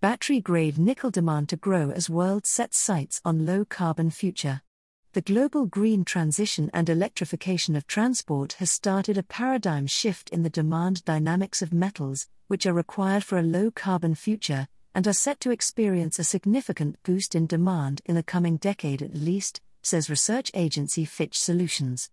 battery grade nickel demand to grow as world sets sights on low carbon future. The global green transition and electrification of transport has started a paradigm shift in the demand dynamics of metals, which are required for a low carbon future, and are set to experience a significant boost in demand in the coming decade at least, says research agency Fitch Solutions.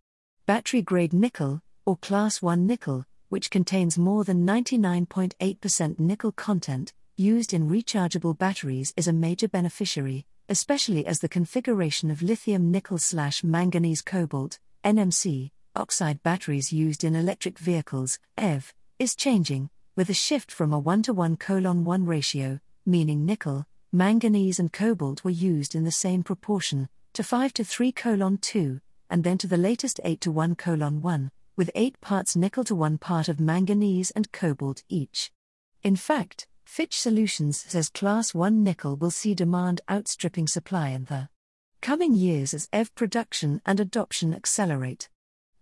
Battery grade nickel, or Class 1 nickel, which contains more than 99.8% nickel content, used in rechargeable batteries, is a major beneficiary, especially as the configuration of lithium nickel slash manganese cobalt NMC oxide batteries used in electric vehicles EV is changing with a shift from a 1 to 1 colon 1 ratio meaning nickel manganese and cobalt were used in the same proportion to 5 to 3 colon 2 and then to the latest 8 to 1 colon 1 with 8 parts nickel to 1 part of manganese and cobalt each. In fact Fitch Solutions says Class 1 nickel will see demand outstripping supply in the coming years as EV production and adoption accelerate.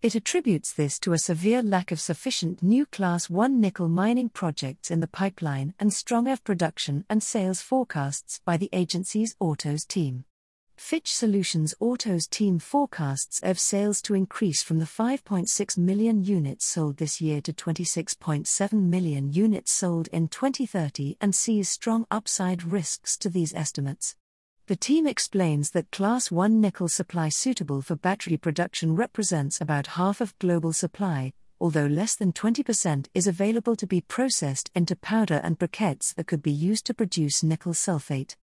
It attributes this to a severe lack of sufficient new Class 1 nickel mining projects in the pipeline and strong EV production and sales forecasts by the agency's autos team. Fitch Solutions Autos team forecasts EV sales to increase from the 5.6 million units sold this year to 26.7 million units sold in 2030 and sees strong upside risks to these estimates. The team explains that Class 1 nickel supply suitable for battery production represents about half of global supply, although less than 20% is available to be processed into powder and briquettes that could be used to produce nickel sulfate.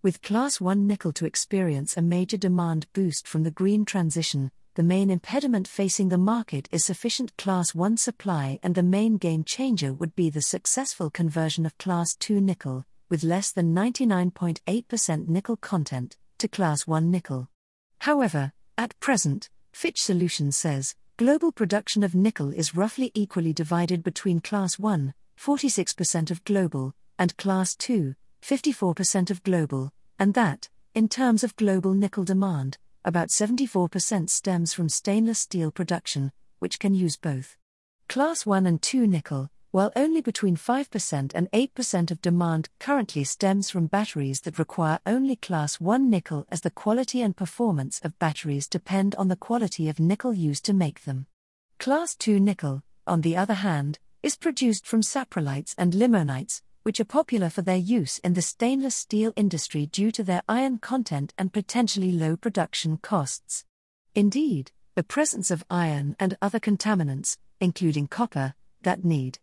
With Class 1 nickel to experience a major demand boost from the green transition, the main impediment facing the market is sufficient Class 1 supply, and the main game changer would be the successful conversion of Class 2 nickel, with less than 99.8% nickel content, to Class 1 nickel. However, at present, Fitch Solutions says global production of nickel is roughly equally divided between Class 1, 46% of global, and Class 2, 54% of global, and that, in terms of global nickel demand, about 74% stems from stainless steel production, which can use both. Class 1 and 2 nickel, while only between 5% and 8% of demand currently stems from batteries that require only Class 1 nickel, as the quality and performance of batteries depend on the quality of nickel used to make them. Class 2 nickel, on the other hand, is produced from saprolites and limonites, which are popular for their use in the stainless steel industry due to their iron content and potentially low production costs. Indeed, the presence of iron and other contaminants, including copper, that need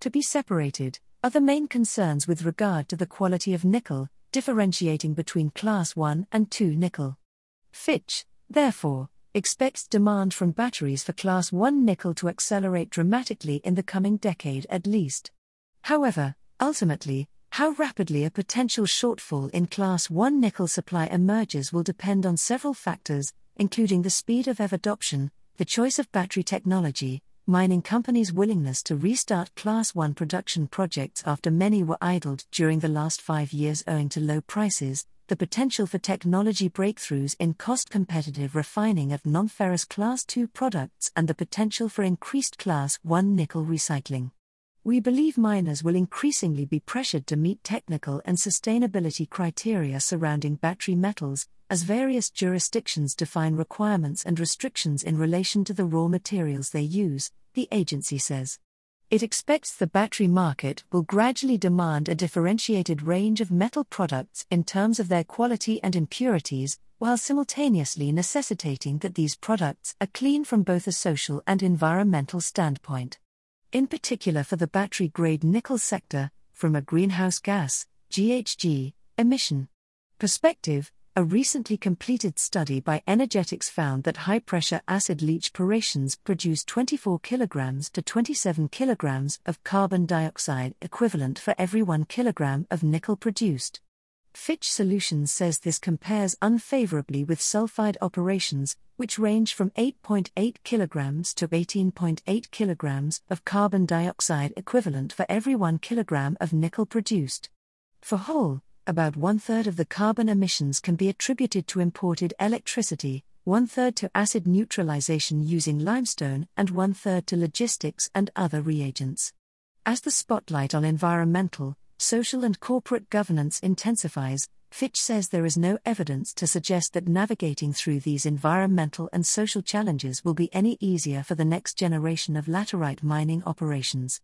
to be separated, are the main concerns with regard to the quality of nickel, differentiating between Class 1 and 2 nickel. Fitch, therefore, expects demand from batteries for Class 1 nickel to accelerate dramatically in the coming decade at least. However, Ultimately, how rapidly a potential shortfall in Class 1 nickel supply emerges will depend on several factors, including the speed of EV adoption, the choice of battery technology, mining companies' willingness to restart Class 1 production projects after many were idled during the last five years owing to low prices, the potential for technology breakthroughs in cost competitive refining of non ferrous Class 2 products, and the potential for increased Class 1 nickel recycling. We believe miners will increasingly be pressured to meet technical and sustainability criteria surrounding battery metals, as various jurisdictions define requirements and restrictions in relation to the raw materials they use, the agency says. It expects the battery market will gradually demand a differentiated range of metal products in terms of their quality and impurities, while simultaneously necessitating that these products are clean from both a social and environmental standpoint in particular for the battery grade nickel sector, from a greenhouse gas GHG, emission perspective. A recently completed study by Energetics found that high pressure acid leach porations produce 24 kilograms to 27 kilograms of carbon dioxide equivalent for every 1 kilogram of nickel produced. Fitch Solutions says this compares unfavorably with sulfide operations, which range from 8.8 kg to 18.8 kg of carbon dioxide equivalent for every 1 kg of nickel produced. For whole, about one third of the carbon emissions can be attributed to imported electricity, one third to acid neutralization using limestone, and one third to logistics and other reagents. As the spotlight on environmental, social and corporate governance intensifies, Fitch says there is no evidence to suggest that navigating through these environmental and social challenges will be any easier for the next generation of laterite mining operations.